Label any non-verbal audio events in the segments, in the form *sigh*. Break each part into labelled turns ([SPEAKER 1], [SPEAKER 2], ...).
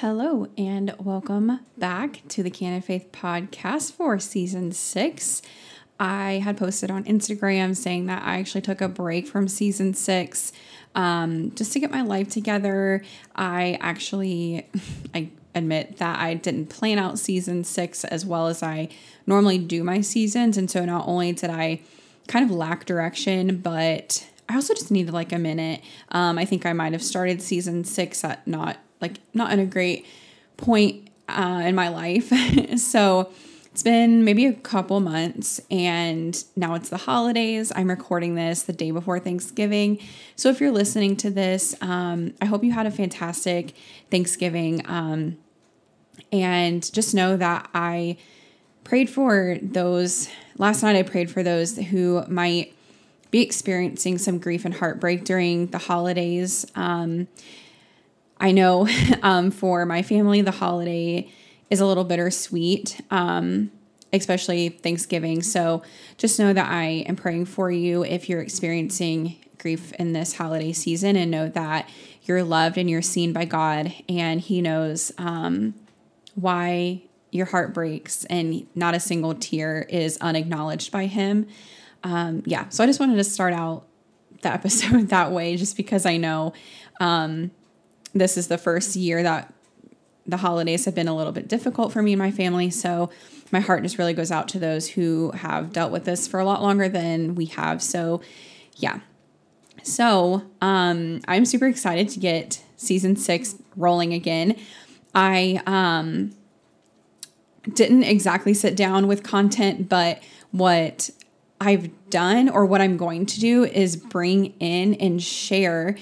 [SPEAKER 1] Hello, and welcome back to the Canon Faith podcast for season six. I had posted on Instagram saying that I actually took a break from season six um, just to get my life together. I actually, *laughs* I admit that I didn't plan out season six as well as I normally do my seasons. And so not only did I kind of lack direction, but I also just needed like a minute. Um, I think I might have started season six at not like not in a great point uh, in my life. *laughs* so it's been maybe a couple months and now it's the holidays. I'm recording this the day before Thanksgiving. So if you're listening to this, um, I hope you had a fantastic Thanksgiving. Um, and just know that I prayed for those. Last night, I prayed for those who might be experiencing some grief and heartbreak during the holidays. Um, I know *laughs* um, for my family, the holiday is a little bittersweet, um, especially Thanksgiving. So just know that I am praying for you if you're experiencing grief in this holiday season and know that you're loved and you're seen by God and He knows um, why your heart breaks and not a single tear is unacknowledged by Him. Um, yeah, so I just wanted to start out the *laughs* episode that way just because I know um, this is the first year that the holidays have been a little bit difficult for me and my family. So my heart just really goes out to those who have dealt with this for a lot longer than we have. So yeah. So um, I'm super excited to get season six rolling again. I um, didn't exactly sit down with content, but what I've done or what I'm going to do is bring in and share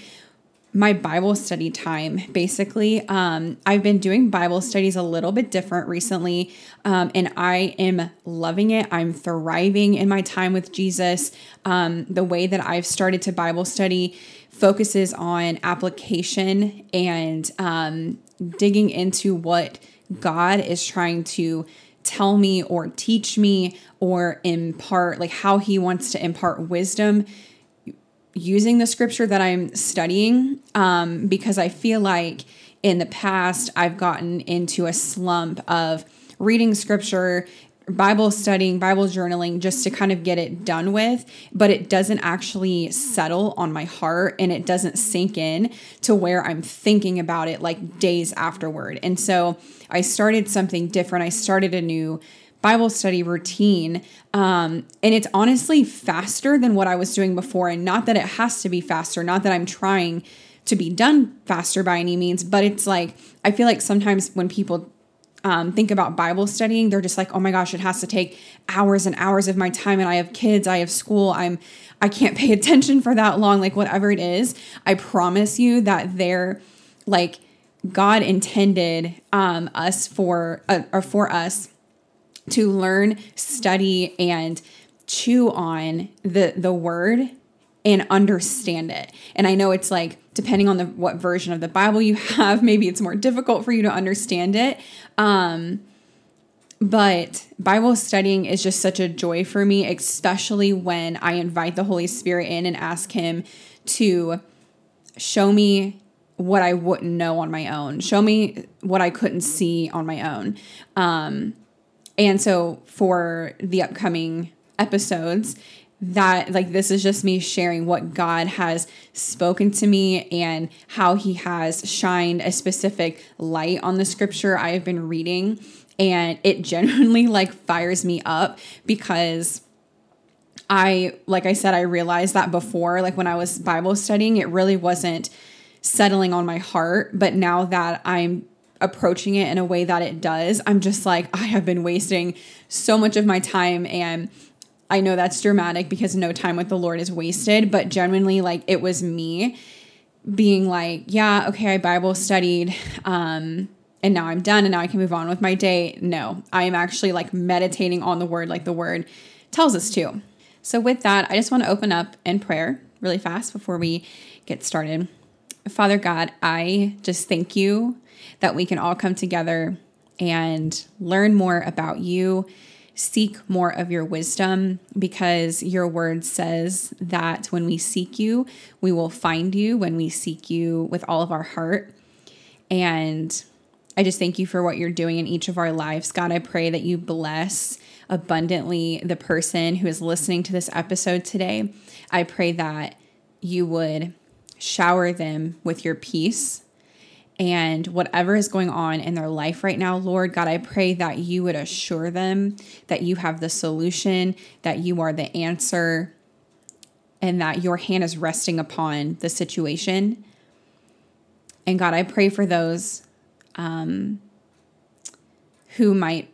[SPEAKER 1] my Bible study time. Basically, um, I've been doing Bible studies a little bit different recently, um, and I am loving it. I'm thriving in my time with Jesus. Um, the way that I've started to Bible study focuses on application and um, digging into what God is trying to tell me or teach me or impart, like how He wants to impart wisdom using the scripture that I'm studying um, because I feel like in the past I've gotten into a slump of reading scripture, Bible studying, Bible journaling just to kind of get it done with, but it doesn't actually settle on my heart and it doesn't sink in to where I'm thinking about it like days afterward. And so I started something different. I started a new Bible study routine. Um, and it's honestly faster than what I was doing before. And not that it has to be faster, not that I'm trying to be done faster by any means, but it's like, I feel like sometimes when people um, think about Bible studying, they're just like, oh my gosh, it has to take hours and hours of my time, and I have kids, I have school, I'm I can't pay *laughs* attention for that long, like whatever it is. I promise you that they're like God intended um, us for uh, or for us to learn, study, and chew on the the word and understand it. And I know it's like depending on the what version of the Bible you have, *laughs* maybe it's more difficult for you to understand it. Um, but Bible studying is just such a joy for me, especially when I invite the Holy Spirit in and ask Him to show me what I wouldn't know on my own, show me what I couldn't see on my own. Um, and so for the upcoming episodes, that like this is just me sharing what God has spoken to me and how he has shined a specific light on the scripture I have been reading. And it *laughs* genuinely like fires me up because I like I said I realized that before like when I was Bible studying it really wasn't settling on my heart. But now that I'm approaching it in a way that it does, I'm just like, I have been wasting so much of my time. And I know that's dramatic because no time with the Lord is wasted, but genuinely, like, it was me being like, yeah, okay, I Bible studied. Um, and now I'm done and now I can move on with my day. No, I am actually like meditating on the word like the word tells us to. So, with that, I just want to open up in prayer really fast before we get started. Father God, I just thank you that we can all come together and learn more about you, seek more of your wisdom, because your word says that when we seek you, we will find you when we seek you with all of our heart. And I just thank you for what you're doing in each of our lives. God, I pray that you bless abundantly the person who is listening to this episode today. I pray that you would shower them with your peace and whatever is going on in their life right now, Lord God, I pray that you would assure them that you have the solution, that you are the answer, and that your hand is resting upon the situation. And God, I pray for those um, who might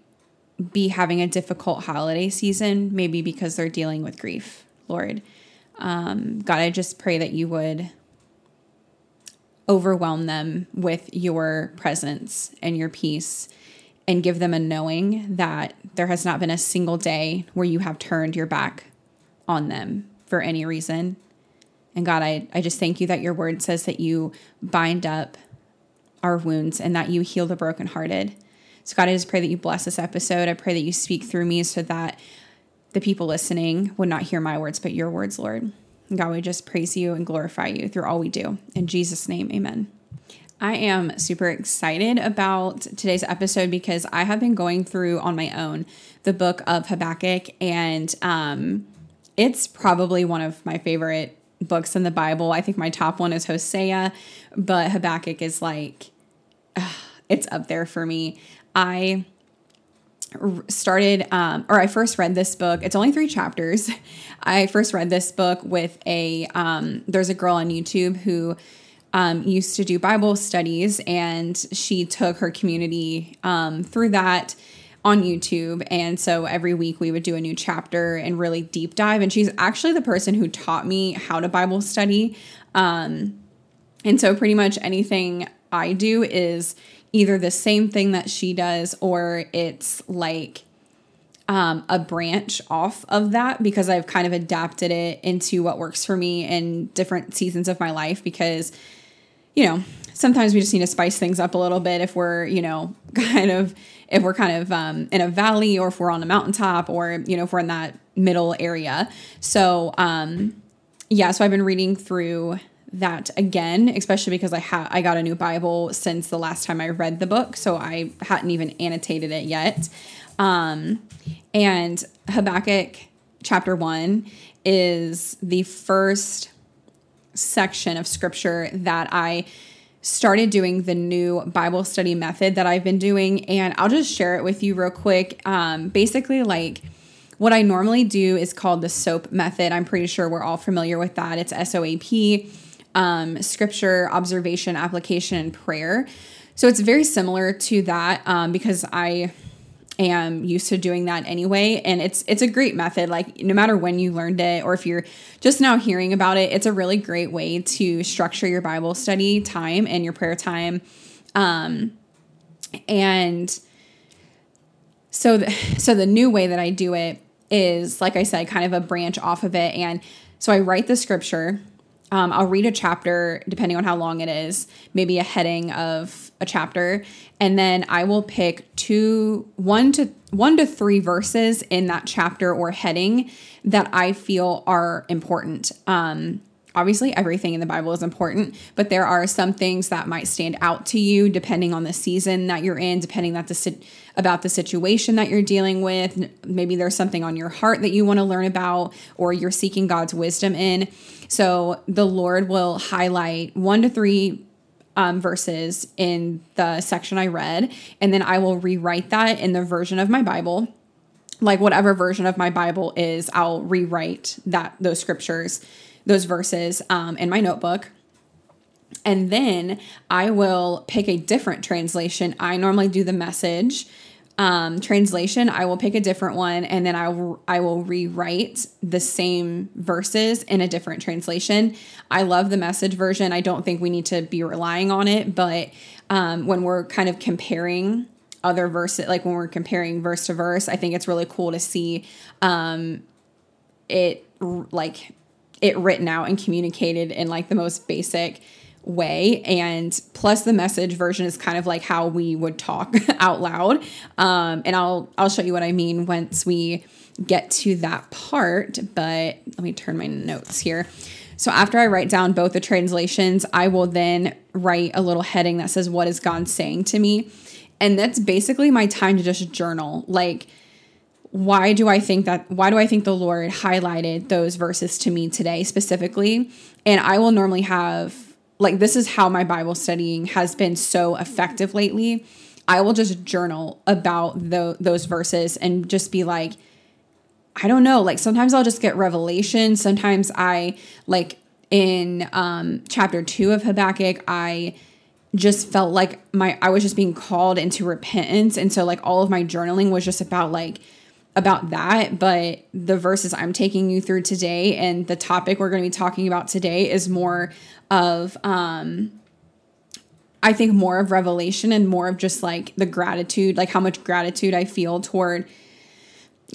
[SPEAKER 1] be having a difficult holiday season, maybe because they're dealing with grief, Lord. Um, God, I just pray that you would overwhelm them with your presence and your peace and give them a knowing that there has not been a single day where you have turned your back on them for any reason. And God, I, I just thank you that your word says that you bind up our wounds and that you heal the brokenhearted. So, God, I just pray that you bless this episode. I pray that you speak through me so that the people listening would not hear my words, but your words, Lord. God, we just praise you and glorify you through all we do. In Jesus' name, amen. I am super excited about today's episode because I have been going through on my own the book of Habakkuk, and um, it's probably one of my favorite books in the Bible. I think my top one is Hosea, but Habakkuk is like, uh, it's up there for me. I started um, or i first read this book it's only three chapters. *laughs* I first read this book with a um, there's a girl on youtube who um, used to do bible studies and she took her community um, through that on youtube. And so every week we would do a new chapter and really deep dive. And she's actually the person who taught me how to bible study. Um, and so pretty much anything i do is either the same thing that she does or it's like um, a branch off of that because I've kind of adapted it into what works for me in different seasons of my life because, you know, sometimes we just need to spice things up a little bit if we're, you know, *laughs* kind of, if we're kind of um, in a valley or if we're on a mountaintop or, you know, if we're in that middle area. So, um, yeah, so I've been reading through that again, especially because I had I got a new Bible since the last time I read the book, so I hadn't even annotated it yet. Um, and Habakkuk chapter one is the first section of scripture that I started doing the new Bible study method that I've been doing, and I'll just share it with you real quick. Um, basically, like what I normally do is called the SOAP method. I'm pretty sure we're all familiar with that. It's S O A P um, scripture, observation, application, and prayer. So it's very similar to that um, because I am used to doing that anyway. And it's it's a great method. Like no matter when you learned it or if you're just now hearing about it it's a really great way to structure your bible study time and your prayer time. Um and so the, so the new way that I do it is like I said kind of a branch off of it. And so I write the scripture um, I'll read a chapter, depending on how long it is, maybe a heading of a chapter, and then I will pick two, one to one to three verses in that chapter or heading that I feel are important. Um, obviously everything in the bible is important but there are some things that might stand out to you depending on the season that you're in depending that the about the situation that you're dealing with maybe there's something on your heart that you want to learn about or you're seeking god's wisdom in so the Lord will highlight one to three um, verses in the section I read, and then I will rewrite that in the version of my Bible. Like whatever version of my Bible is, I'll rewrite that those scriptures, those verses um, in my notebook. And then I will pick a different translation. I normally do the message um, translation, I will pick a different one and then I will I will rewrite the same verses in a different translation. I love the message version. I don't think we need to be relying on it, but um, when we're kind of comparing other verses, like when we're comparing verse to verse, I think it's really cool to see um, it like it written out and communicated in like the most basic way and plus the message version is kind of like how we would talk *laughs* out loud um, and i'll i'll show you what i mean once we get to that part but let me turn my notes here So after I write down both the translations, I will then write a little heading that says, What is God saying to me? And that's basically my time to just journal. Like, why do I think that, why do I think the Lord highlighted those verses to me today specifically? And I will normally have, like, this is how my Bible studying has been so effective lately. I will just journal about the, those verses and just be like, I don't know, like sometimes I'll just get revelation. Sometimes I like in um chapter 2 of Habakkuk, I just felt like my I was just being called into repentance and so like all of my journaling was just about like about that, but the verses I'm taking you through today and the topic we're going to be talking about today is more of um I think more of revelation and more of just like the gratitude, like how much gratitude I feel toward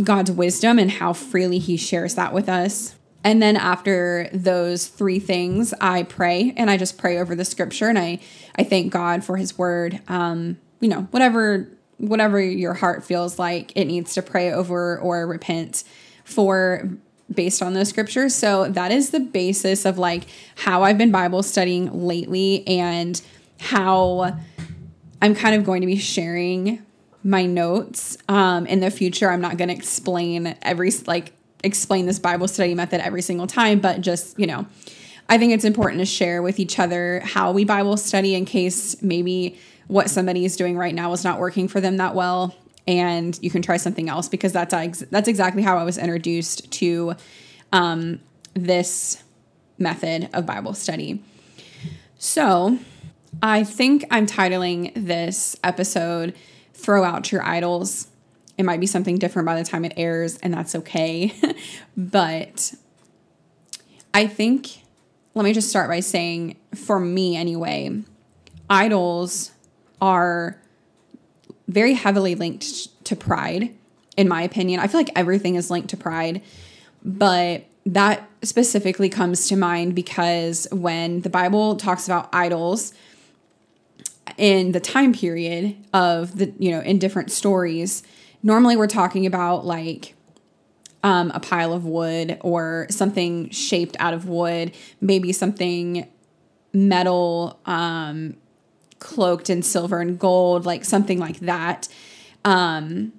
[SPEAKER 1] God's wisdom and how freely He shares that with us. And then after those three things, I pray and I just pray over the scripture and I I thank God for His word. Um, you know, whatever whatever your heart feels like it needs to pray over or repent for based on those scriptures. So that is the basis of like how I've been Bible studying lately and how I'm kind of going to be sharing my notes. Um, in the future, I'm not going to explain every like explain this Bible study method every single time, but just you know, I think it's important to share with each other how we Bible study in case maybe what somebody is doing right now is not working for them that well, and you can try something else because that's that's exactly how I was introduced to um, this method of Bible study. So, I think I'm titling this episode throw out your idols. It might be something different by the time it airs, and that's okay. *laughs* but I think, let me just start by saying, for me anyway, idols are very heavily linked to pride, in my opinion. I feel like everything is linked to pride, but that specifically comes to mind because when the Bible talks about idols, in the time period of the you know in different stories normally we're talking about like um, a pile of wood or something shaped out of wood maybe something metal um, cloaked in silver and gold like something like that um,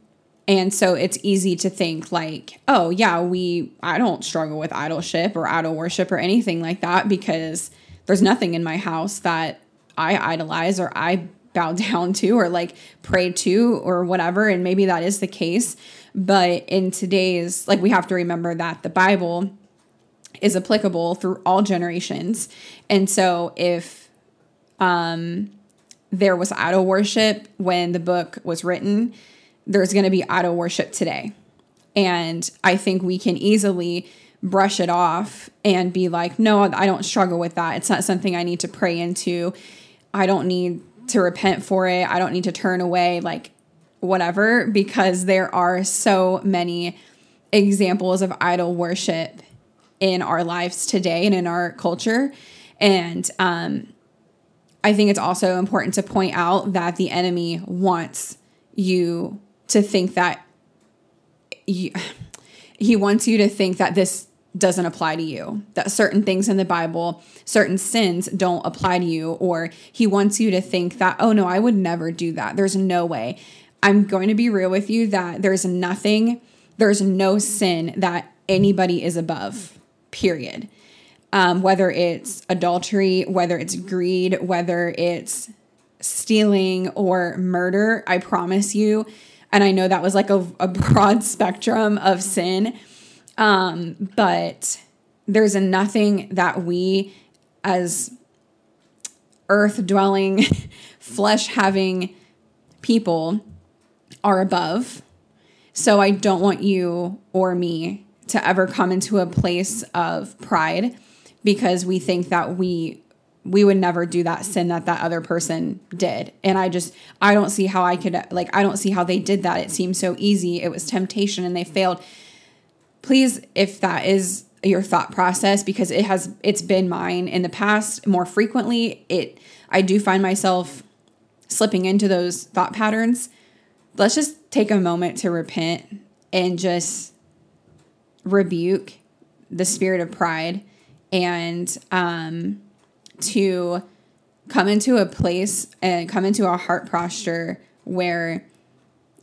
[SPEAKER 1] and so it's easy to think like oh yeah we i don't struggle with idolship or idol worship or anything like that because there's nothing in my house that I idolize or I bow *laughs* down to or like pray to or whatever. And maybe that is the case. But in today's, like, we have to remember that the Bible is applicable through all generations. And so if um, there was idol worship when the book was written, there's going to be idol worship today. And I think we can easily brush it off and be like, no, I don't struggle with that. It's not something I need to pray into. I don't need to repent for it. I don't need to turn away, like whatever, because there are so many examples of idol worship in our lives today and in our culture. And um, I think it's also important to point out that the enemy wants you to think that you, *sighs* he wants you to think that this doesn't apply to you, that certain things in the Bible, certain sins don't apply to you, or he wants you to think that, oh no, I would never do that. There's no way. I'm going to be real with you that there's nothing, there's no sin that anybody is above, period. Um, whether it's adultery, whether it's greed, whether it's stealing or murder, I promise you. And I know that was like a, a broad *laughs* spectrum of sin um, but there's nothing that we as earth dwelling, *laughs* flesh having people are above. So I don't want you or me to ever come into a place of pride because we think that we we would never do that sin that that other person did. And i just i don't see how i could like i don't see how they did that. It seems so easy. It was temptation and they failed. Please if that is your thought process because it has it's been mine in the past more frequently it i do find myself slipping into those thought patterns. Let's just take a moment to repent and just rebuke the spirit of pride and um, to come into a place and come into a heart posture where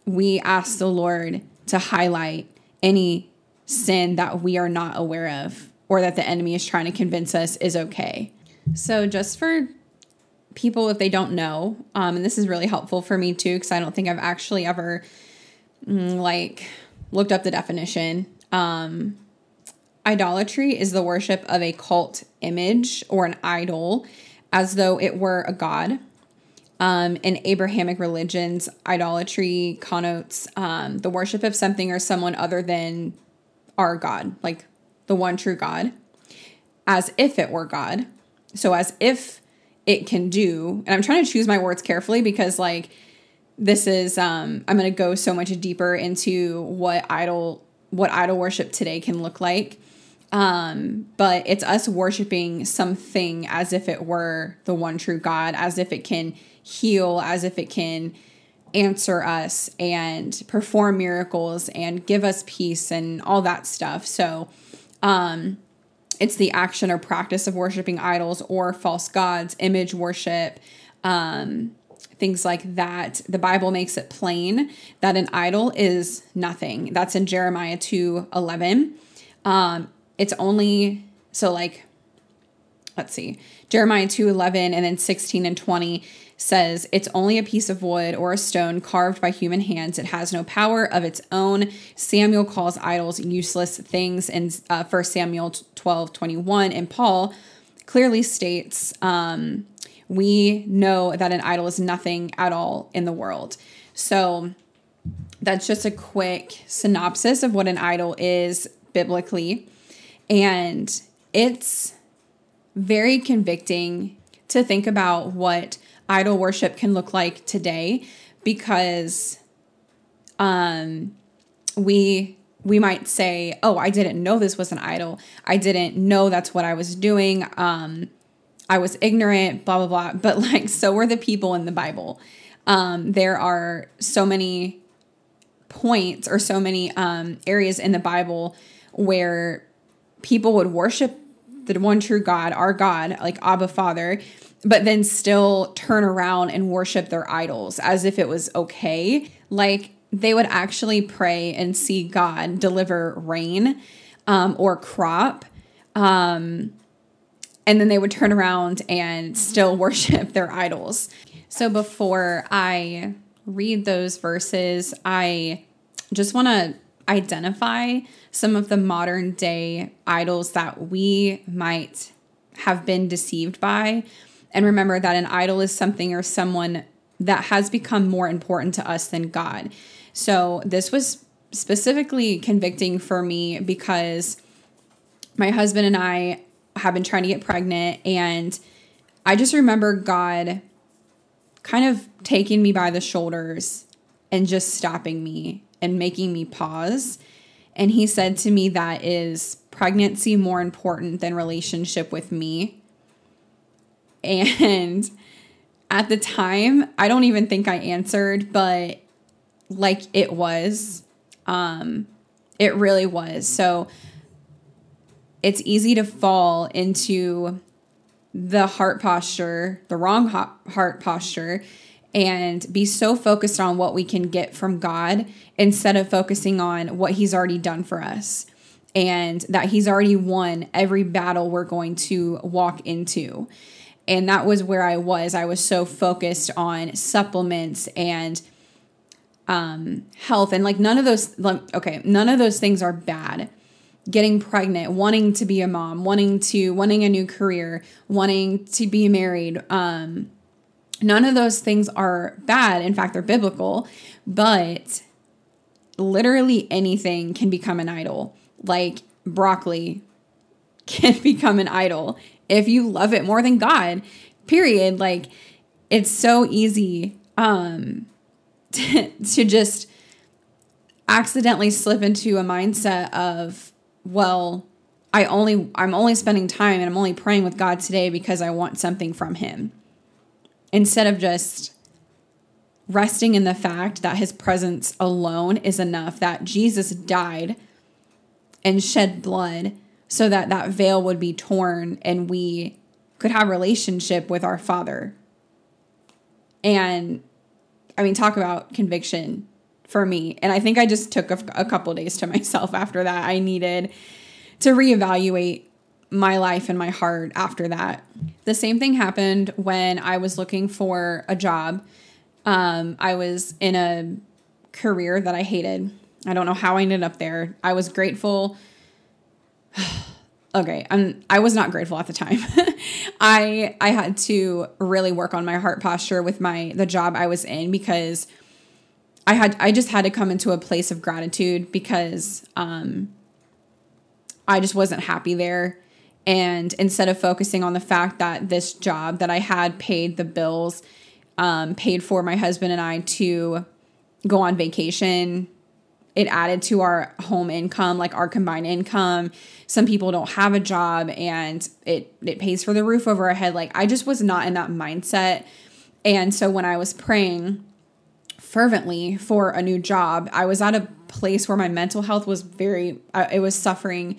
[SPEAKER 1] we ask the Lord to highlight any sin that we are not aware of or that the enemy is trying to convince us is okay. So, just for people, if they don't know, um, and this is really helpful for me too, because I don't think I've actually ever mm, like looked up the definition. Um, idolatry is the worship of a cult image or an idol as though it were a god. Um, in Abrahamic religions, idolatry connotes um, the worship of something or someone other than our God, like the one true God, as if it were God. So, as if it can do, and I'm trying to choose my words carefully because, like, this is, um, I'm going to go so much deeper into what idol, what idol worship today can look like. Um, but it's us worshiping something as if it were the one true God, as if it can heal, as if it can answer us and perform miracles and give us peace and all that stuff. So, um, it's the action or practice of worshiping idols or false gods, image worship, um, things like that. The Bible makes it plain that an idol is nothing. That's in Jeremiah 2 11. Um, it's only so like let's see. Jeremiah 2 11 and then 16 and 20 says it's only a piece of wood or a stone carved by human hands. It has no power of its own. Samuel calls idols useless things in uh, 1 samuel 12 21 and paul clearly states um, we know that an idol is nothing at all in the world. So that's just a quick synopsis of what an idol is biblically and it's very convicting to think about what idol worship can look like today because um we we might say, "Oh, I didn't know this was an idol. I didn't know that's what I was doing. Um I was ignorant, blah blah blah." But like so were the people in the Bible. Um there are so many points or so many um areas in the Bible where people would worship the one true God, our God, like Abba Father, but then still turn around and worship their idols as if it was okay. Like they would actually pray and see God deliver rain um, or crop. Um, and then they would turn around and still *laughs* worship their idols. So before I read those verses, I just want to identify some of the modern day idols that we might have been deceived by. And remember that an idol is something or someone that has become more important to us than God. So this was specifically convicting for me because my husband and I have been trying to get pregnant and I just remember God kind of taking me by the shoulders and just stopping me and making me pause. And he said to me, That is pregnancy more important than relationship with me. And at the time, I don't even think I answered, but like it was. Um, it really was. So it's easy to fall into the heart posture, the wrong heart posture, and be so focused on what we can get from God instead of focusing on what He's already done for us and that He's already won every battle we're going to walk into. And that was where I was. I was so focused on supplements and um, health and like none of those okay none of those things are bad getting pregnant wanting to be a mom wanting to wanting a new career wanting to be married um, None of those things are bad. In fact, they're biblical, but literally anything can become an idol. Like broccoli *laughs* can become an idol if you love it more than God. Period. Like it's so easy um to, *laughs* to just accidentally slip into a mindset of well, I only I'm only spending time and I'm only praying with God today because I want something from him instead of just resting in the fact that his presence alone is enough, that Jesus died and shed blood so that that veil would be torn and we could have relationship with our father. And i mean talk about conviction for me. And i think i just took a, a couple days to *laughs* myself after that. I needed to reevaluate my life and my heart after that. The same thing happened when i was looking for a job. Um, i was in a career that i hated. I don't know how i ended up there. I was grateful. *sighs* Okay i'm i was not grateful at the time. *laughs* I i had to really work on my heart posture with my the job i was in because i had i just had to come into a place of gratitude because um i just wasn't happy there and instead of focusing on the fact that this job that i had paid the bills um, paid for my husband and i to go on vacation it added to our home income, like our combined income. Some people don't have a job and it it pays for the roof over our head. Like I just was not in that mindset. And so when I was praying fervently for a new job, I was at a place where my mental health was very it was suffering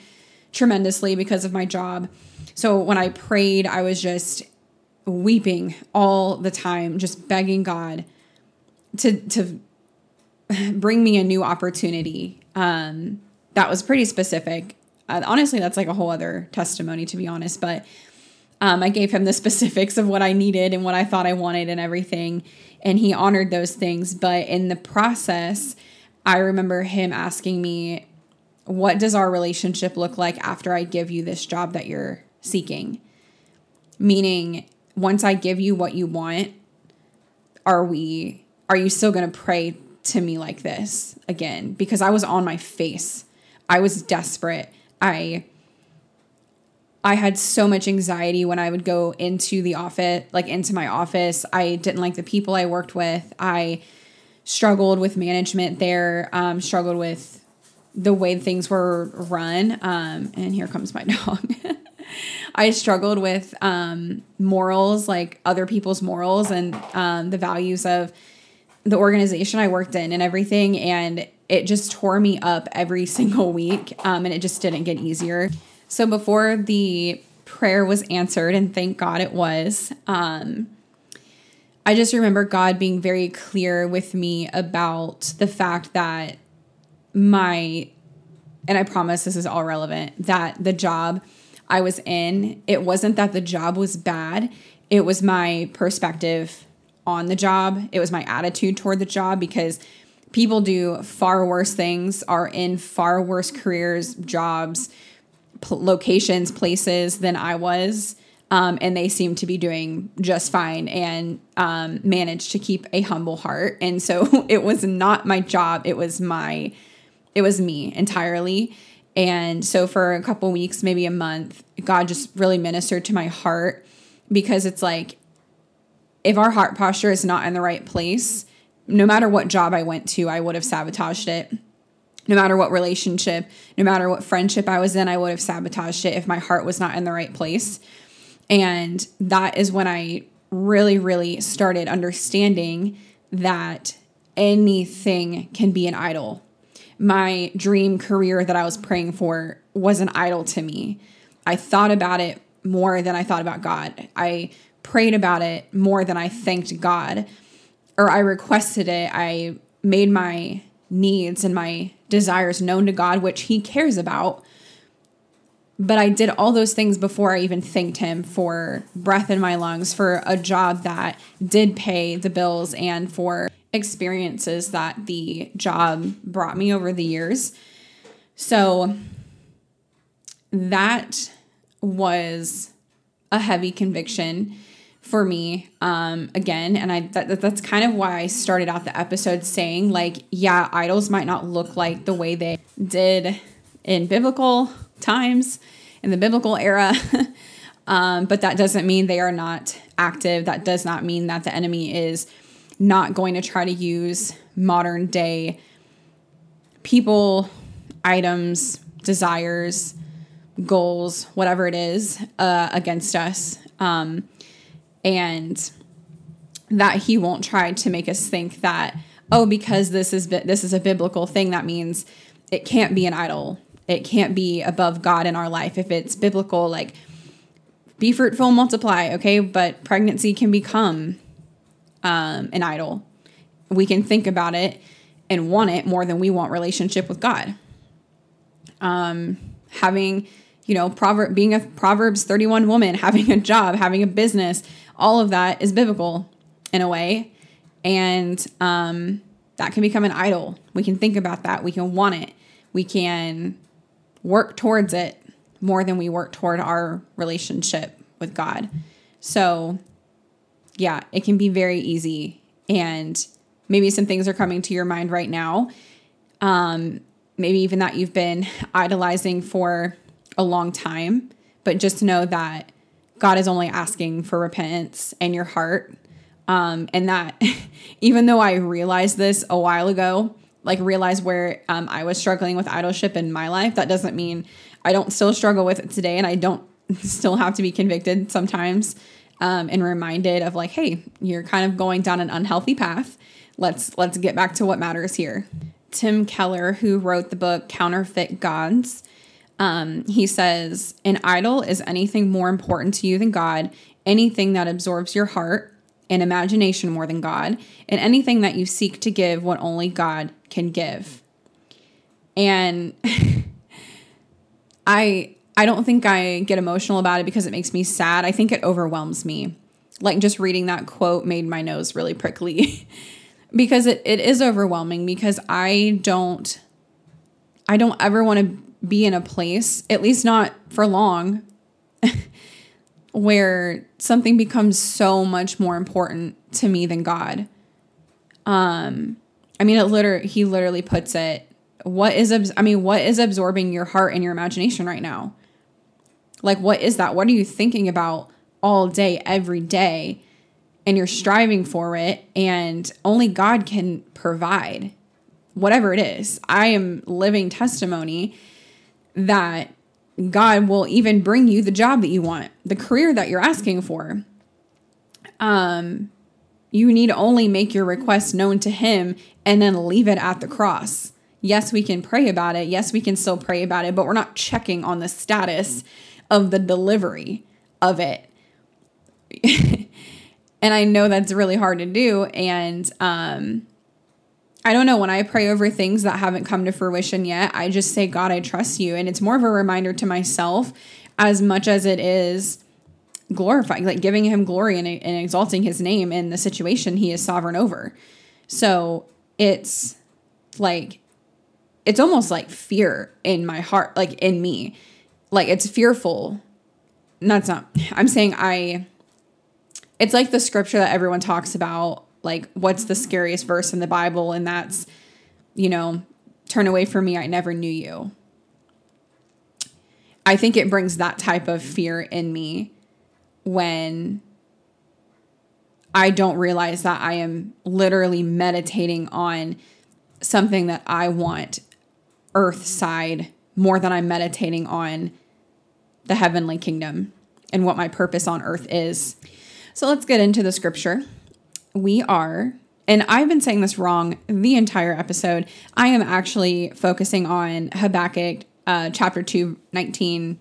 [SPEAKER 1] tremendously because of my job. So when I prayed, I was just weeping all the time, just begging God to to bring me a new opportunity. Um, that was pretty specific. Uh, honestly, that's like a whole other testimony, to be honest. But um, I gave him the *laughs* specifics of what I needed and what I thought I wanted and everything. And he honored those things. But in the process, I remember him asking me, What does our relationship look like after I give you this job that you're seeking? Meaning, once I give you what you want, are we, are you still going to pray to me like this again because I was on my face. I was desperate. I I had so much anxiety when I would go into the office, like into my office. I didn't like the people I worked with. I struggled with management there, um, struggled with the way things were run. Um, and here comes my *laughs* dog. I struggled with um, morals, like other people's morals and um, the values of the organization I worked in and everything. And it just tore me up every *laughs* single week. Um, and it just didn't get easier. So before the prayer was answered, and thank God it was, um, I just remember God being very clear with me about the fact that my, and I promise this is all relevant, that the job I was in, it wasn't that the job was bad, it was my perspective on the job. It was my attitude toward the job because people do far worse things, are in far worse careers, jobs, locations, places than I was. Um, and they seem to be doing just fine and um, managed to keep a humble heart. And so *laughs* it was not my job; it was my, it was me entirely. And so for a couple weeks, maybe a month, God just really ministered to my heart because it's like if our heart posture is not in the right place, no matter what job I went to, I would have sabotaged it. No matter what relationship, no matter what friendship I was in, I would have sabotaged it if my heart was not in the right place. And that is when I really, really started understanding that anything can be an idol. My dream career that I was praying for was an idol to me. I thought about it more than I thought about God. I prayed about it more than I thanked God or I requested it. I made my needs and my desires known to God, which He cares about. But I did all those things before I even thanked Him for breath in my lungs, for a job that did pay the bills, and for experiences that the job brought me over the years. So that was a heavy conviction for me um again and i that, that's kind of why i started out the episode saying like yeah idols might not look like the way they did in biblical times in the biblical era *laughs* um but that doesn't mean they are not active that does not mean that the enemy is not going to try to use modern day people items desires goals whatever it is uh, against us um and that he won't try to make us think that oh because this is this is a biblical thing that means it can't be an idol it can't be above God in our life. If it's biblical, like be fruitful, multiply, okay? But pregnancy can become um, an idol. We can think about it and want it more than we want relationship with God. Um, having, you know, proverb being a Proverbs 31 woman, *laughs* having a job, having a business, all of that is biblical in a way. And um, that can become an idol. We can think about that. We can want it. We can work towards it more than we work toward our relationship with God. So, yeah, it can be very easy. And maybe some things are coming to your mind right now. Um, maybe even that you've been idolizing for a long time, but just know that God is only asking for repentance in your heart. Um, and that *laughs* even though I realized this a while ago, like realize where um, I was struggling with idolship in my life, that doesn't mean I don't still struggle with it today and I don't *laughs* still have to be convicted sometimes um, and reminded of like, hey, you're kind of going down an unhealthy path. Let's let's get back to what matters here. Tim Keller, who wrote the book Counterfeit Gods, um, he says, An idol is anything more important to you than God, anything that absorbs your heart and imagination more than God, and anything that you seek to give what only God can give. And *laughs* I I don't think I get emotional about it because it makes me sad. I think it overwhelms me. Like just reading that quote made my nose really prickly *laughs* because it, it is overwhelming because I don't I don't ever want to be in a place, at least not for long, *laughs* where something becomes so much more important to me than God. Um, I mean, it literally, he literally puts it, what is, I mean, what is absorbing your heart and your imagination right now? Like, what is that? What are you thinking about all day, every day? And you're striving for it, and only God can provide whatever it is. I am living testimony that God will even bring you the job that you want, the career that you're asking for. Um, you need only make your request known to Him and then leave it at the cross. Yes, we can pray about it. Yes, we can still pray about it, but we're not checking on the status of the delivery of it. *laughs* and I know that's really hard to do. And um, I don't know, when I pray over things that haven't come to fruition yet, I just say, God, I trust you. And it's more of a reminder to myself as much as it is glorifying, like giving him glory and, and exalting his name in the situation he is sovereign over. So it's like, it's almost like fear in my heart, like in me. Like it's fearful. That's not, *laughs* I'm saying I, it's like the scripture that everyone talks about like what's the scariest verse in the Bible and that's you know, turn away from me, I never knew you. I think it brings that type of fear in me when I don't realize that I am literally meditating on something that I want earth side more than I'm meditating on the heavenly kingdom and what my purpose on earth is. So let's get into the scripture we are, and I've been saying this wrong the entire episode. I am actually focusing on Habakkuk uh, chapter 2, 19.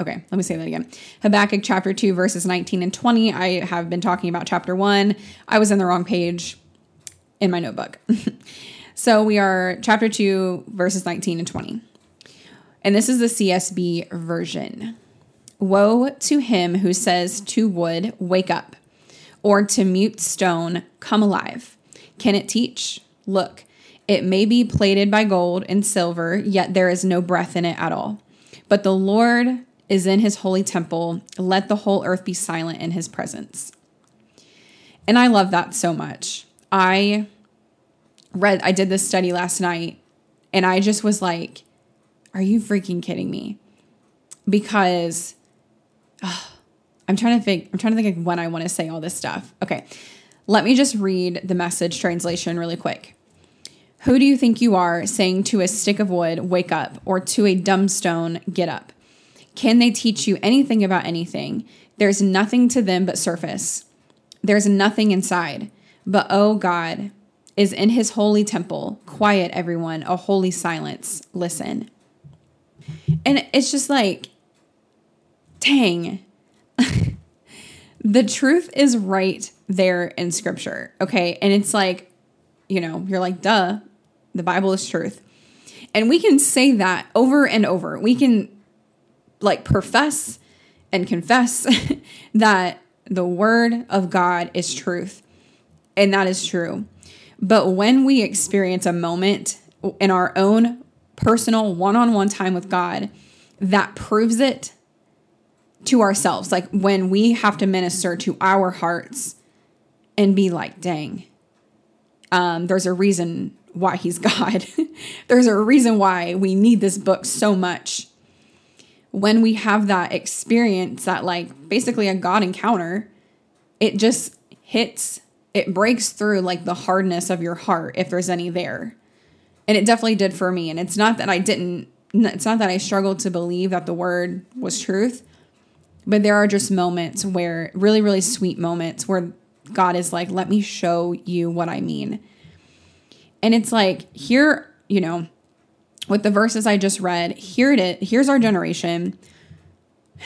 [SPEAKER 1] Okay, let me say that again. Habakkuk chapter 2, verses 19 and 20. I have been talking about chapter 1. I was in the wrong page in my notebook. *laughs* so we are chapter 2, verses 19 and 20. And this is the CSB version. Woe to him who says to wood, Wake up or to mute stone, Come alive. Can it teach? Look, it may be plated by gold and silver, yet there is no breath in it at all. But the Lord is in his holy temple. Let the whole earth be silent in his presence. And I love that so much. I read, I did this study last night, and I just was like, are you freaking kidding me? Because, I'm trying to think. I'm trying to think of when I want to say all this stuff. Okay, let me just read the message translation really quick. Who do you think you are saying to a stick of wood, wake up, or to a dumb stone, get up? Can they teach you anything about anything? There's nothing to them but surface. There's nothing inside. But oh God is in his holy temple. Quiet, everyone, a holy silence. Listen. And it's just like, dang. *laughs* the truth is right there in scripture. Okay. And it's like, you know, you're like, duh, the Bible is truth. And we can say that over and over. We can like profess and confess *laughs* that the word of God is truth. And that is true. But when we experience a moment in our own personal one on one time with God that proves it to ourselves, like when we have to minister to our hearts and be like, dang, um, there's a reason why he's *laughs* God. there's a reason why we need this book so much. When we have that experience, that like basically a God encounter, it just hits, it breaks through like the hardness of your heart, if there's any there. And it definitely did for me. And it's not that I didn't, it's not that I struggled to believe that the word was truth, but there are just moments where, really, really sweet moments where God is like, let me show you what I mean. And it's like, here, you know, with the verses I just read, here it is, here's our generation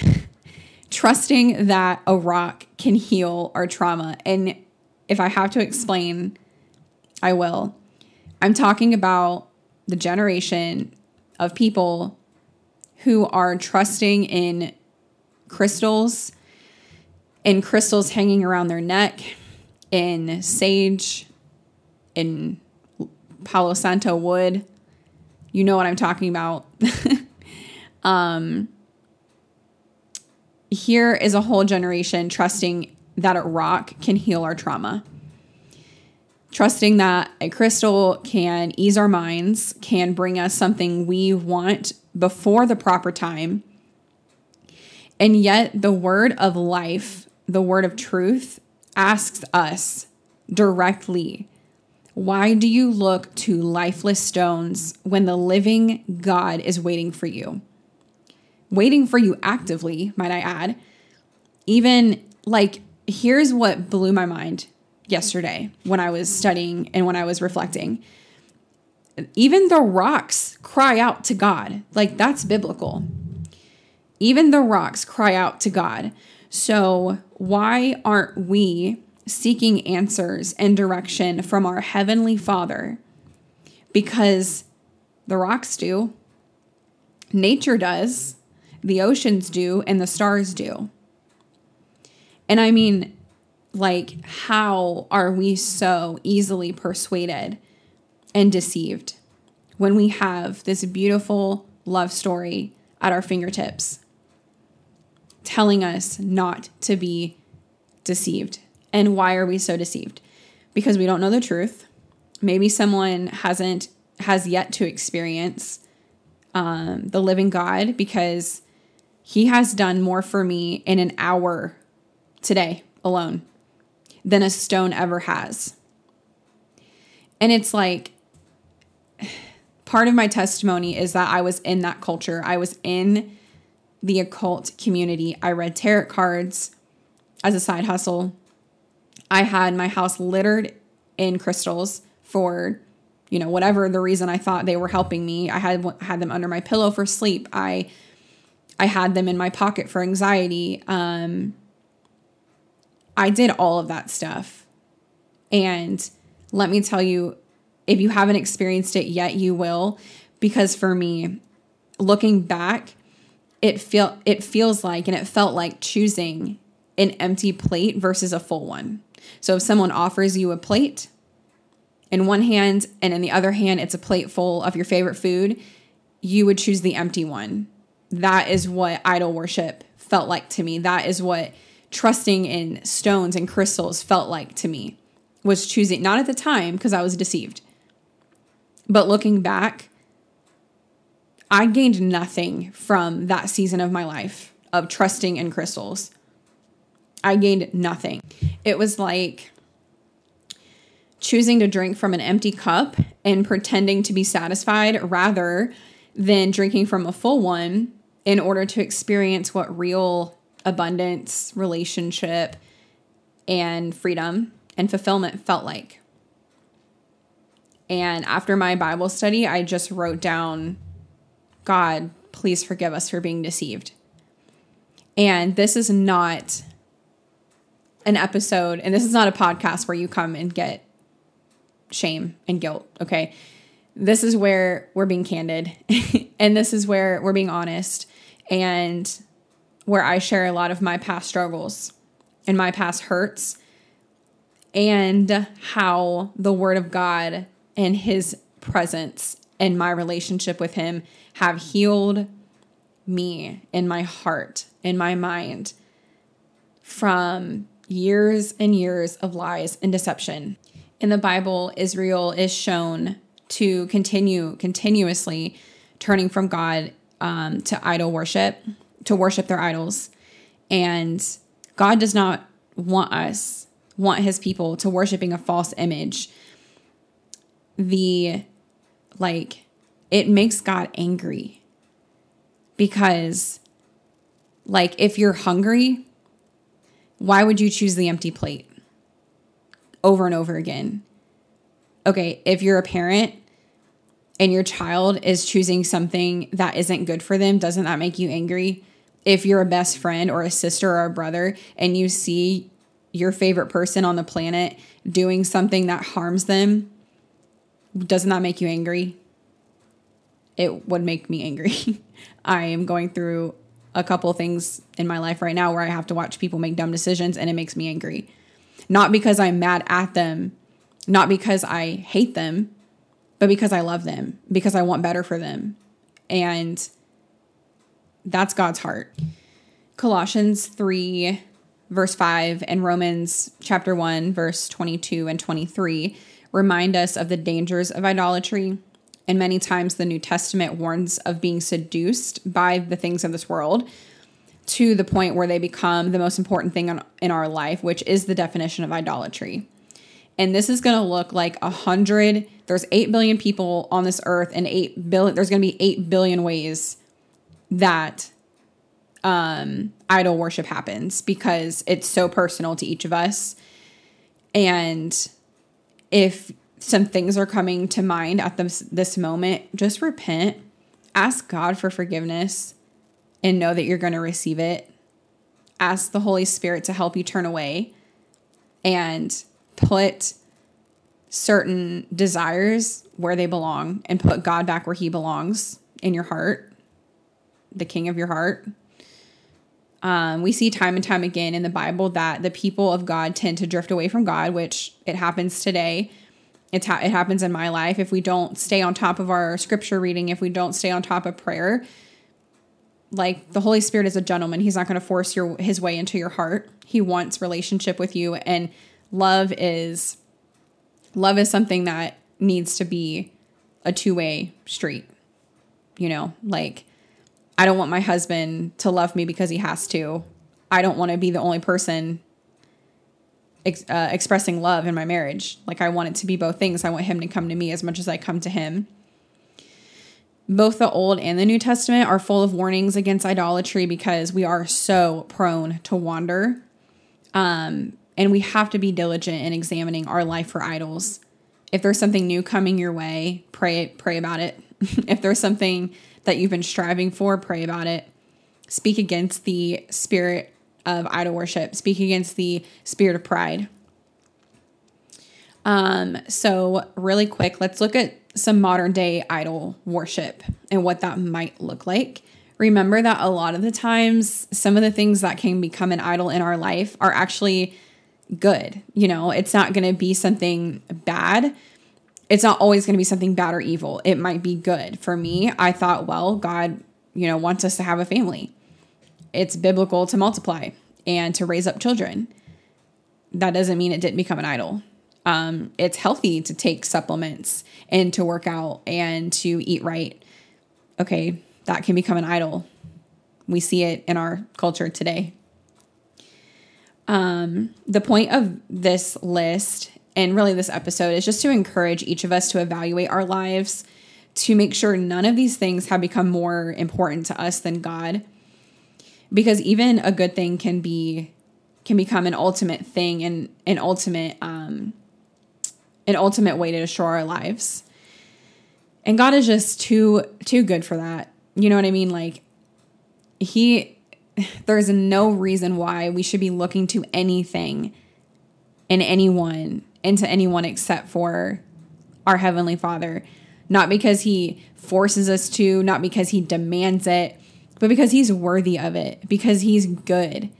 [SPEAKER 1] *laughs* trusting that a rock can heal our trauma. And if I have to explain, I will. I'm talking about the generation of people who are trusting in crystals in crystals hanging around their neck, in sage, in Palo Santo wood. You know what I'm talking about. *laughs* um, here is a whole generation trusting that a rock can heal our trauma. Trusting that a crystal can ease our minds, can bring us something we want before the proper time. And yet, the word of life the word of truth asks us directly why do you look to lifeless stones when the living God is waiting for you? Waiting for you actively, might I add. Even like, here's what blew my mind yesterday when I was studying and when I was reflecting. Even the rocks cry out to God. Like, that's biblical. Even the rocks cry out to God. So, why aren't we seeking answers and direction from our Heavenly Father? Because the rocks do, nature does, the oceans do, and the stars do. And I mean, like, how are we so easily persuaded and deceived when we have this beautiful love story at our fingertips? telling us not to be deceived. And why are we so deceived? Because we don't know the truth. Maybe someone hasn't has yet to experience um, the living God because he has done more for me in an hour today alone than a stone ever has. And it's like part of my testimony is that I was in that culture. I was in the occult community. I read tarot cards as a side hustle. I had my house littered in crystals for you know whatever the reason I thought they were helping me. I had had them under my pillow for sleep. I I had them in my pocket for anxiety. Um I did all of that stuff. And let me tell you if you haven't experienced it yet, you will because for me looking back, it feel it feels like and it felt like choosing an empty plate versus a full one. So if someone offers you a plate in one hand and in the other hand it's a plate full of your favorite food, you would choose the empty one. That is what idol worship felt like to me. That is what trusting in stones and crystals felt like to me. Was choosing not at the time because I was deceived. But looking back, I gained nothing from that season of my life of trusting in crystals. I gained nothing. It was like choosing to drink from an empty cup and pretending to be satisfied rather than drinking from a full one in order to experience what real abundance, relationship, and freedom and fulfillment felt like. And after my Bible study, I just wrote down God, please forgive us for being deceived. And this is not an episode, and this is not a podcast where you come and get shame and guilt, okay? This is where we're being candid, *laughs* and this is where we're being honest, and where I share a lot of my past struggles and my past hurts, and how the Word of God and His presence and my relationship with Him have healed me in my heart, in my mind, from years and years of lies and deception. In the Bible, Israel is shown to continue continuously turning from God um, to idol worship, to worship their idols. And God does not want us, want his people to worshiping a false image. The, like, it makes God angry because, like, if you're hungry, why would you choose the empty plate over and over again? Okay, if you're a parent and your child is choosing something that isn't good for them, doesn't that make you angry? If you're a best friend or a sister or a brother and you see your favorite person on the planet doing something that harms them, doesn't that make you angry? It would make me angry. *laughs* I am going through a couple things in my life right now where I have to watch people make dumb decisions and it makes me angry. Not because I'm mad at them, not because I hate them, but because I love them, because I want better for them. And that's God's heart. Colossians 3, verse 5, and Romans chapter 1, verse 22 and 23 remind us of the dangers of idolatry and many times the New Testament warns of being seduced by the things of this world to the point where they become the most important thing in our life, which is the definition of idolatry. And this is going to look like a hundred. There's eight billion people on this earth, and eight billion. There's going to be eight billion ways that um, idol worship happens because it's so personal to each of us. And if some things are coming to mind at this this moment, just repent, ask God for forgiveness and know that you're going to receive it. Ask the Holy Spirit to help you turn away and put certain desires where they belong and put God back where he belongs in your heart, the king of your heart. Um, we see time and time again in the Bible that the people of God tend to drift away from God, which it happens today. It's ha- it happens in my life. If we don't stay on top of our scripture reading if we don't stay on top of prayer like the holy spirit is a gentleman. He's not going to force your his way into your heart. He wants relationship with you and love is love is something that needs to be a two-way street you know? Like i don't want my husband to love me because he has to i don't want to be the only person ex- uh, expressing love in my marriage. Like I want it to be both things. I want him to come to me as much as I come to him. Both the Old and the New Testament are full of warnings against idolatry because we are so prone to wander. Um, and we have to be diligent in examining our life for idols. If there's something new coming your way, pray pray about it. *laughs* if there's something that you've been striving for, pray about it. Speak against the spirit of idol worship, speak against the spirit of pride. Um, so, really quick, let's look at some modern day idol worship and what that might look like. Remember that a lot of the times, some of the things that can become an idol in our life are actually good. You know, it's not going to be something bad. It's not always going to be something bad or evil. It might be good. For me, I thought, well, God, you know, wants us to have a family it's biblical to multiply and to raise up children. That doesn't mean it didn't become an idol. Um, it's healthy to take supplements and to work out and to eat right. Okay, that can become an idol. We see it in our culture today. Um, the point of this list and really this episode is just to encourage each of us to evaluate our lives to make sure none of these things have become more important to us than God. Because even a good thing can be can become an ultimate thing and an ultimate um an ultimate way to destroy our lives. And god is just too too good for that. You know what I mean? Like, he, *laughs* there's no reason why we should be looking to anything and anyone into anyone except for our Heavenly Father. Not because He forces us to, not because He demands it, but because He's worthy of it, because He's good,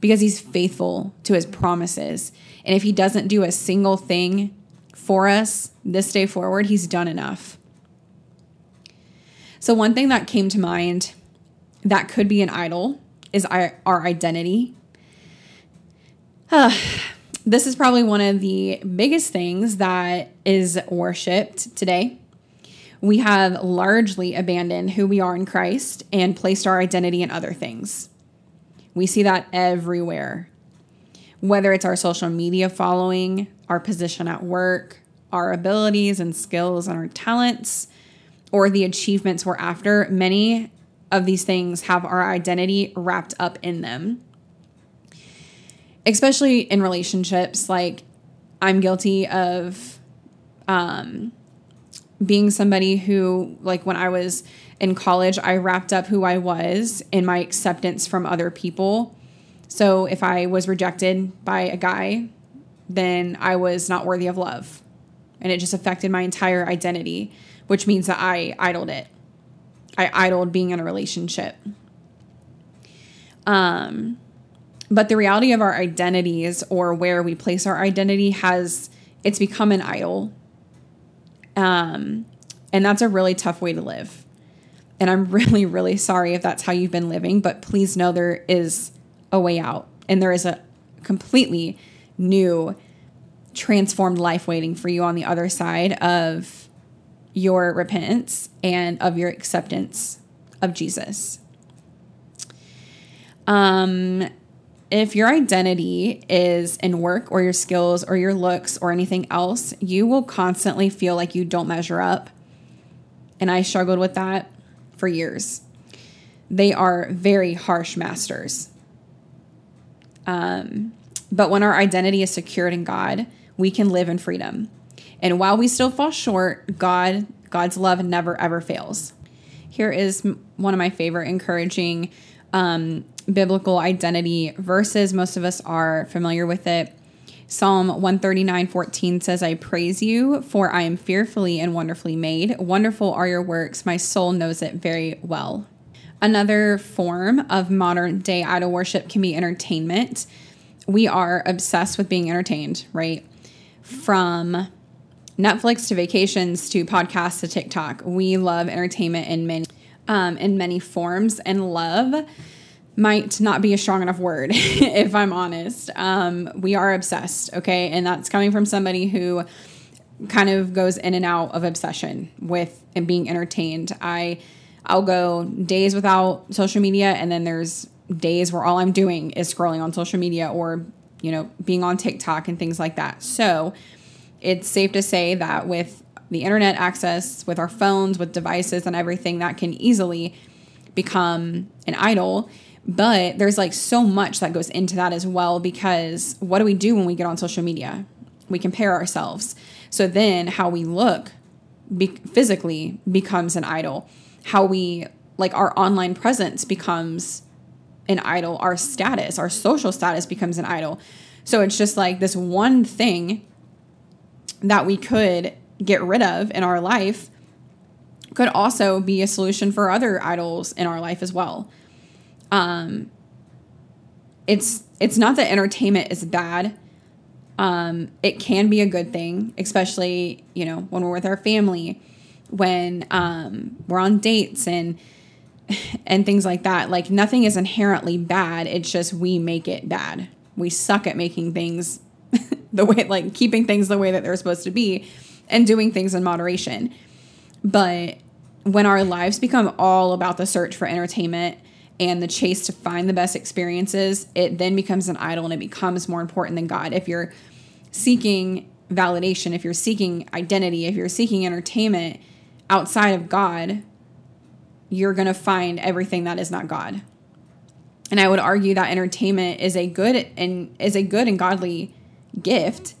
[SPEAKER 1] because He's faithful to His promises. And if He doesn't do a single thing for us this day forward, He's done enough. So, one thing that came to mind that could be an idol is our, identity. *sighs* Ah, this is probably one of the biggest things that is worshiped today. We have largely abandoned who we are in Christ and placed our identity in other things. We see that everywhere, whether it's our social media following, our position at work, our abilities and skills and our talents, or the achievements we're after. Many of these things have our identity wrapped up in them especially in relationships like i'm guilty of um being somebody who like when i was in college i wrapped up who i was in my acceptance from other people. So if i was rejected by a guy then i was not worthy of love. And it just affected my entire identity which means that i idled it. I idled being in a relationship. Um but the reality of our identities or where we place our identity has it's become an idol um and that's a really tough way to live. And i'm *laughs* really really sorry if that's how you've been living but please know there is a way out. And there is a completely new transformed life waiting for you on the other side of your repentance and of your acceptance of jesus. Um if your identity is in work or your skills or your looks or anything else, you will constantly feel like you don't measure up. And I struggled with that for years. They are very harsh masters. Um, but when our identity is secured in God, we can live in freedom. And while we still fall short, God God's love never ever fails. Here is one of my favorite encouraging um, biblical identity verses. Most of us are familiar with it. Psalm 139 14 says, I praise you, for I am fearfully and wonderfully made. Wonderful are your works. My soul knows it very well. Another form of modern day idol worship can be entertainment. We are obsessed with being entertained, right? From Netflix to vacations to podcasts to TikTok, we love entertainment in many um, in many forms, and love might not be a strong enough word, *laughs* if I'm honest. Um, we are obsessed, okay? And that's coming from somebody who kind of goes in and out of obsession with and being entertained. I I'll go days without social media and then there's days where all I'm doing is scrolling on social media or, you know, being on TikTok and things like that. So, it's safe to say that with the internet access, with our phones, with devices and everything that can easily become an idol but there's like so much that goes into that as well because what do we do when we get on social media? We compare ourselves. So then how we look be- physically becomes an idol. How we like our online presence becomes an idol. Our status, our social status becomes an idol. So it's just like this one thing that we could get rid of in our life could also be a solution for other idols in our life as well um it's it's not that entertainment is bad. Um it can be a good thing especially you know when we're with our family when um we're on dates and *laughs* and things like that. Like nothing is inherently bad. It's just we make it bad. We suck at making things *laughs* the way like keeping things the way that they're supposed to be and doing things in moderation. But when our lives become all about the search for entertainment and the chase to find the best experiences, it then becomes an idol and it becomes more important than God. If you're seeking validation, if you're seeking identity, if you're seeking entertainment outside of God, you're going to find everything that is not God. And I would argue that entertainment is a good and is a good and godly gift,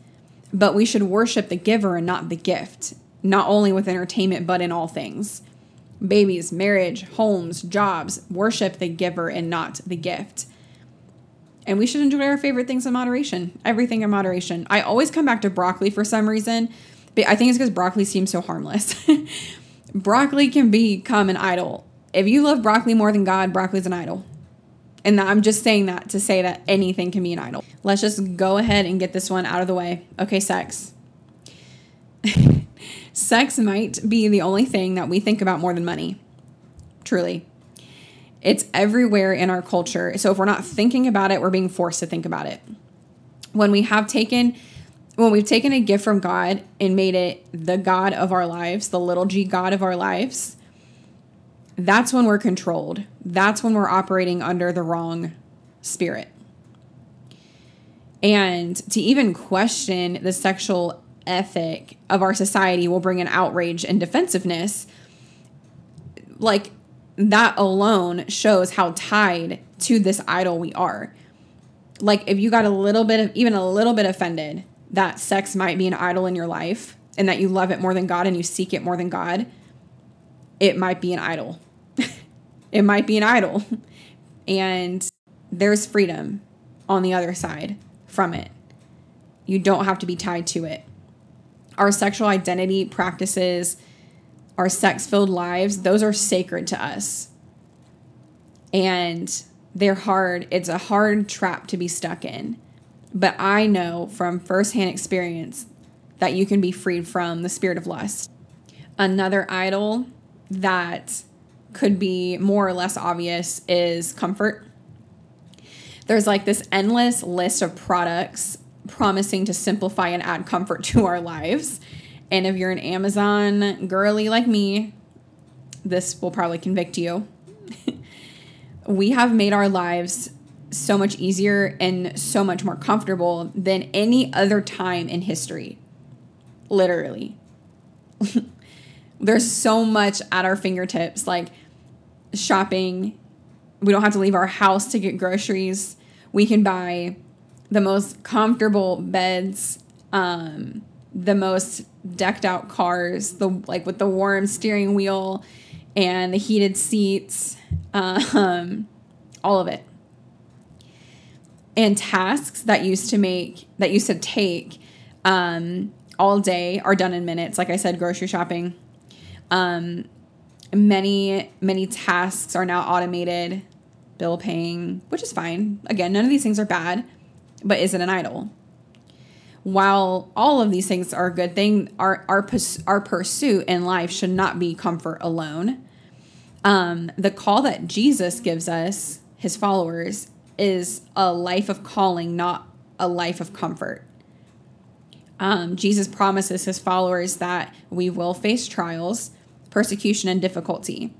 [SPEAKER 1] but we should worship the giver and not the gift, not only with entertainment but in all things. Babies, marriage, homes, jobs. Worship the giver and not the gift. And we should enjoy our favorite things in moderation, everything in moderation. I always come back to broccoli for some reason, but I think it's because broccoli seems so harmless. *laughs* broccoli can become an idol. If you love broccoli more than God, broccoli's an idol. And I'm just saying that to say that anything can be an idol. Let's just go ahead and get this one out of the way. Okay, sex. *laughs* sex might be the only thing that we think about more than money. Truly. It's everywhere in our culture. So if we're not thinking about it, we're being forced to think about it. When we have taken when we've taken a gift from God and made it the God of our lives, the little g God of our lives, that's when we're controlled. That's when we're operating under the wrong spirit. And to even question the sexual ethic of our society will bring an outrage and defensiveness. Like that alone shows how tied to this idol we are. Like, if you got a little bit of, even a little bit offended that sex might be an idol in your life and that you love it more than God and you seek it more than God, it might be an idol. *laughs* it might be an idol. And there's freedom on the other side from it. You don't have to be tied to it. Our sexual identity practices our sex filled lives, those are sacred to us. And they're hard. It's a hard trap to be stuck in. But I know from firsthand experience that you can be freed from the spirit of lust. Another idol that could be more or less obvious is comfort. There's like this endless list of products promising to simplify and add comfort to our lives. And if you're an Amazon girly like me, this will probably convict you. *laughs* we have made our lives so much easier and so much more comfortable than any other time in history. Literally. *laughs* There's so much at our fingertips, like shopping. We don't have to leave our house to get groceries. We can buy the most comfortable beds, um, the most decked out cars, the like with the warm steering wheel and the heated seats, um, all of it. And tasks that used to make that used to take um, all day are done in minutes. Like I said, grocery shopping. Um, many many tasks are now automated, bill paying, which is fine. Again, none of these things are bad, but is it an idol? while all of these things are a good thing, our our our pursuit in life should not be comfort alone. Um, the call that Jesus gives us, his followers, is a life of calling, not a life of comfort. Um, Jesus promises his followers that we will face trials, persecution, and difficulty.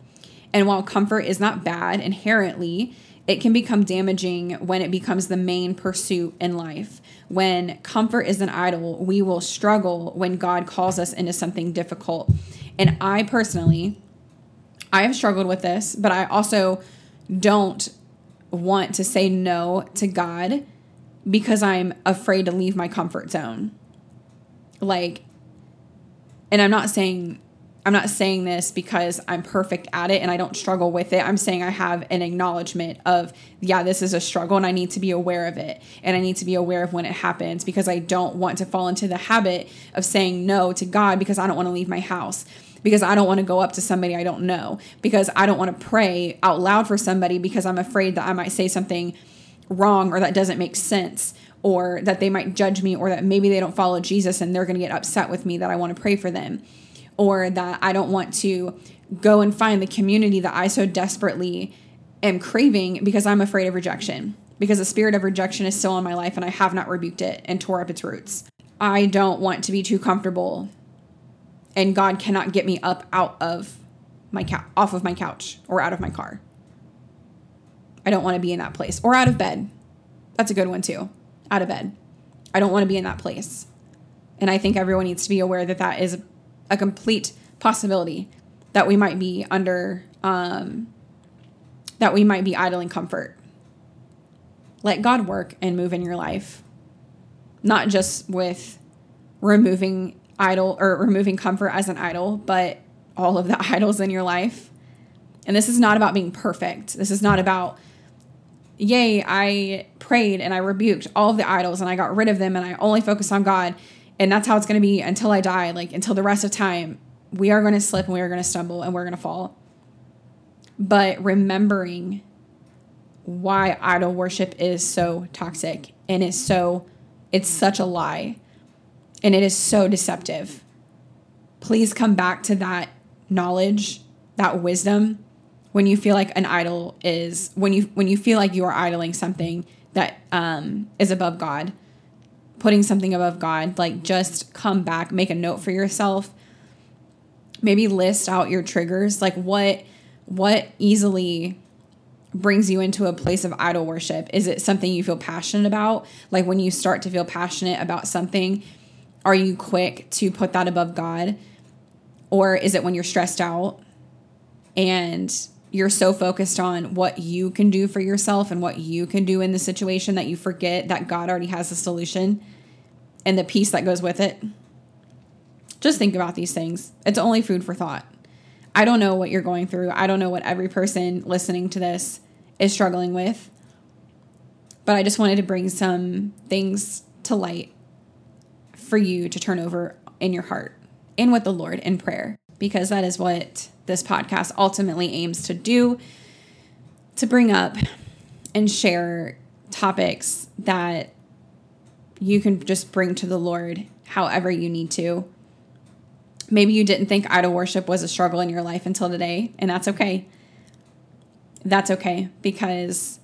[SPEAKER 1] And while comfort is not bad inherently, it can become damaging when it becomes the main pursuit in life. When comfort is an idol, we will struggle when God calls us into something difficult. And I personally, I have struggled with this, but I also don't want to say no to God because I'm afraid to leave my comfort zone. Like, and I'm not saying I'm not saying this because I'm perfect at it and I don't struggle with it. I'm saying I have an acknowledgement of, yeah, this is a struggle and I need to be aware of it. And I need to be aware of when it happens because I don't want to fall into the habit of saying no to God because I don't want to leave my house. Because I don't want to go up to somebody I don't know. Because I don't want to pray out loud for somebody because I'm afraid that I might say something wrong or that doesn't make sense or that they might judge me or that maybe they don't follow Jesus and they're going to get upset with me that I want to pray for them or that I don't want to go and find the community that I so desperately am craving because I'm afraid of rejection. Because the spirit of rejection is still in my life and I have not rebuked it and tore up its roots. I don't want to be too comfortable and God cannot get me up out of my couch, off of my couch or out of my car. I don't want to be in that place or out of bed. That's a good one too. Out of bed. I don't want to be in that place. And I think everyone needs to be aware that that is a complete possibility that we might be under um, that we might be idling comfort let god work and move in your life not just with removing idol or removing comfort as an idol but all of the *laughs* idols in your life. And this is not about being perfect. This is not about, yay, I prayed and I rebuked all of the idols and I got rid of them and I only focused on God. And that's how it's going to be until I die, like until the rest of time. We are going to slip and we are going to stumble and we're going to fall. But remembering why idol worship is so toxic and is so, it's such a lie and it is so deceptive. Please come back to that knowledge, that wisdom when you feel like an idol is when you when you feel like you are idling something that um, is above God, putting something above God, like just come back, make a note for yourself. Maybe list out your triggers, like what what easily brings you into a place of idol worship? Is it something you feel passionate about? Like when you start to feel passionate about something, are you quick to put that above God? Or is it when you're stressed out and you're so focused on what you can do for yourself and what you can do in the situation that you forget that God already has the solution and the peace that goes with it? Just think about these things. It's only food for thought. I don't know what you're going through. I don't know what every person listening to this is struggling with. But I just wanted to bring some things to light for you to turn over in your heart and with the Lord in prayer, because that is what this podcast ultimately aims to do to bring up and share topics that you can just bring to the Lord however you need to. Maybe you didn't think idol worship was a struggle in your life until today, and that's okay. That's okay because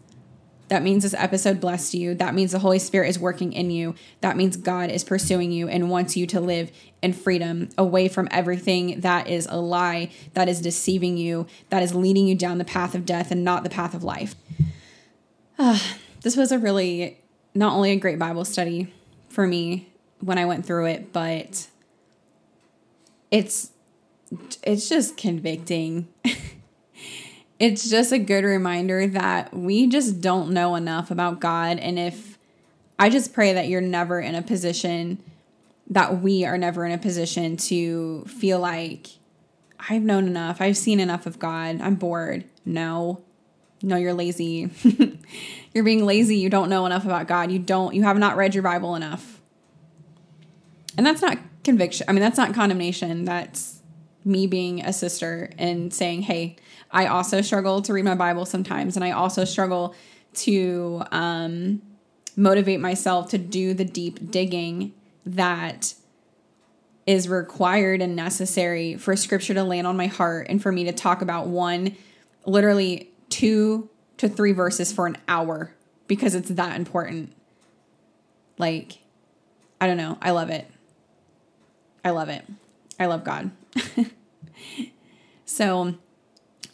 [SPEAKER 1] that means this episode blessed you. That means the Holy Spirit is working in you. That means God is pursuing you and wants you to live in freedom away from everything that is a lie, that is deceiving you, that is leading you down the path of death and not the path of life. Uh, this was a really, not only a great Bible study for me when I went through it, but it's it's just convicting *laughs* it's just a good reminder that we just don't know enough about God. And if I just pray that you're never in a position, that we are never in a position to feel like I've known enough, I've seen enough of God, I'm bored. No, no, you're lazy. *laughs* you're being lazy. You don't know enough about God. You don't, you have not read your Bible enough. And that's not conviction. I mean, that's not condemnation. That's me being a sister and saying, hey, I also struggle to read my Bible sometimes, and I also struggle to um, motivate myself to do the deep digging that is required and necessary for scripture to land on my heart and for me to talk about one, literally two to three verses for an hour because it's that important. Like, I don't know. I love it. I love it. I love God. *laughs* so,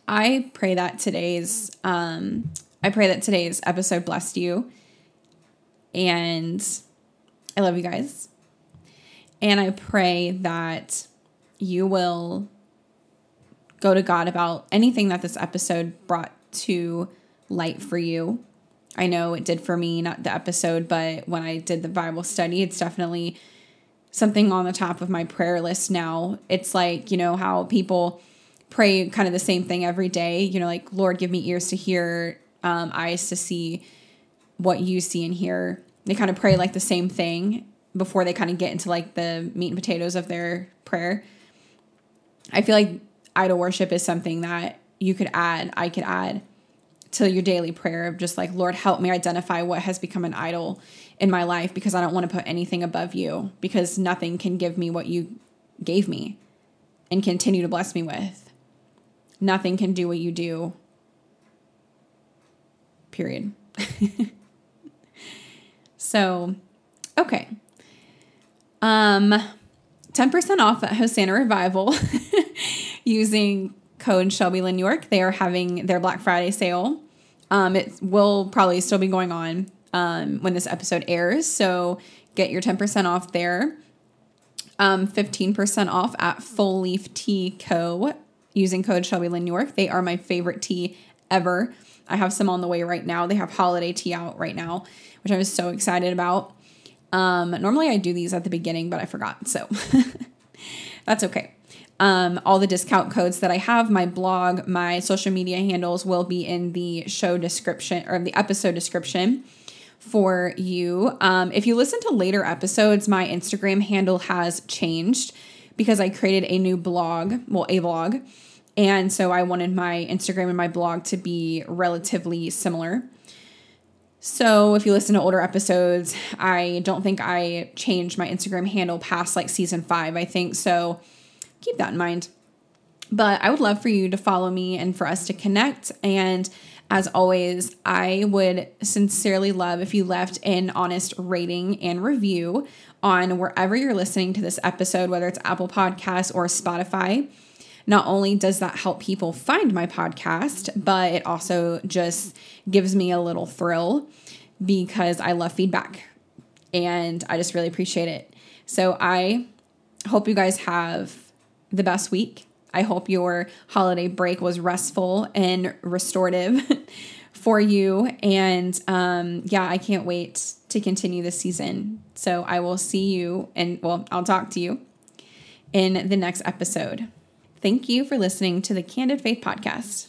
[SPEAKER 1] I pray that today's um, I pray that today's episode blessed you. And I love you guys. And I pray that you will go to God about anything that this episode brought to light for you. I know it did for me, not the episode, but when I did the Bible study, it's definitely something on the top of my prayer list now. It's like, you know, how people pray kind of the same thing every day. You know, like, Lord, give me ears to hear, um, eyes to see what you see and hear. They kind of pray like the same thing before they kind of get into like the meat and potatoes of their prayer. I feel like idol worship is something that you could add, I could add to your daily prayer of just like, Lord, help me identify what has become an idol in my life because I don't want to put anything above you because nothing can give me what you gave me and continue to bless me with nothing can do what you do. Period. *laughs* so, okay. Um 10% off at Hosanna Revival *laughs* using code Shelby Lynn York. They are having their Black Friday sale. Um, it will probably still be going on um, when this episode airs. So get your 10% off there. Um, 15% off at Full Leaf Tea Co using code Shelby Lynn York. They are my favorite tea ever. I have some on the way right now. They have holiday tea out right now, which I'm so excited about. Um, normally I do these at the beginning, but I forgot, so *laughs* that's okay. Um, all the discount codes that I have, my blog, my social media handles will be in the show description or the episode description for you. Um, if you listen to later episodes, my Instagram handle has changed because I created a new blog, well, a blog. And so I wanted my Instagram and my blog to be relatively similar. So if you listen to older episodes, I don't think I changed my Instagram handle past like season five, I think. So keep that in mind. But I would love for you to follow me and for us to connect. And as always, I would sincerely love if you left an honest rating and review on wherever you're listening to this episode, whether it's Apple Podcasts or Spotify. Not only does that help people find my podcast, but it also just gives me a little thrill because I love feedback and I just really appreciate it. So I hope you guys have the best week. I hope your holiday break was restful and restorative *laughs* for you. And um, yeah, I can't wait to continue this season. So I will see you and well, I'll talk to you in the next episode. Thank you for listening to the Candid Faith Podcast.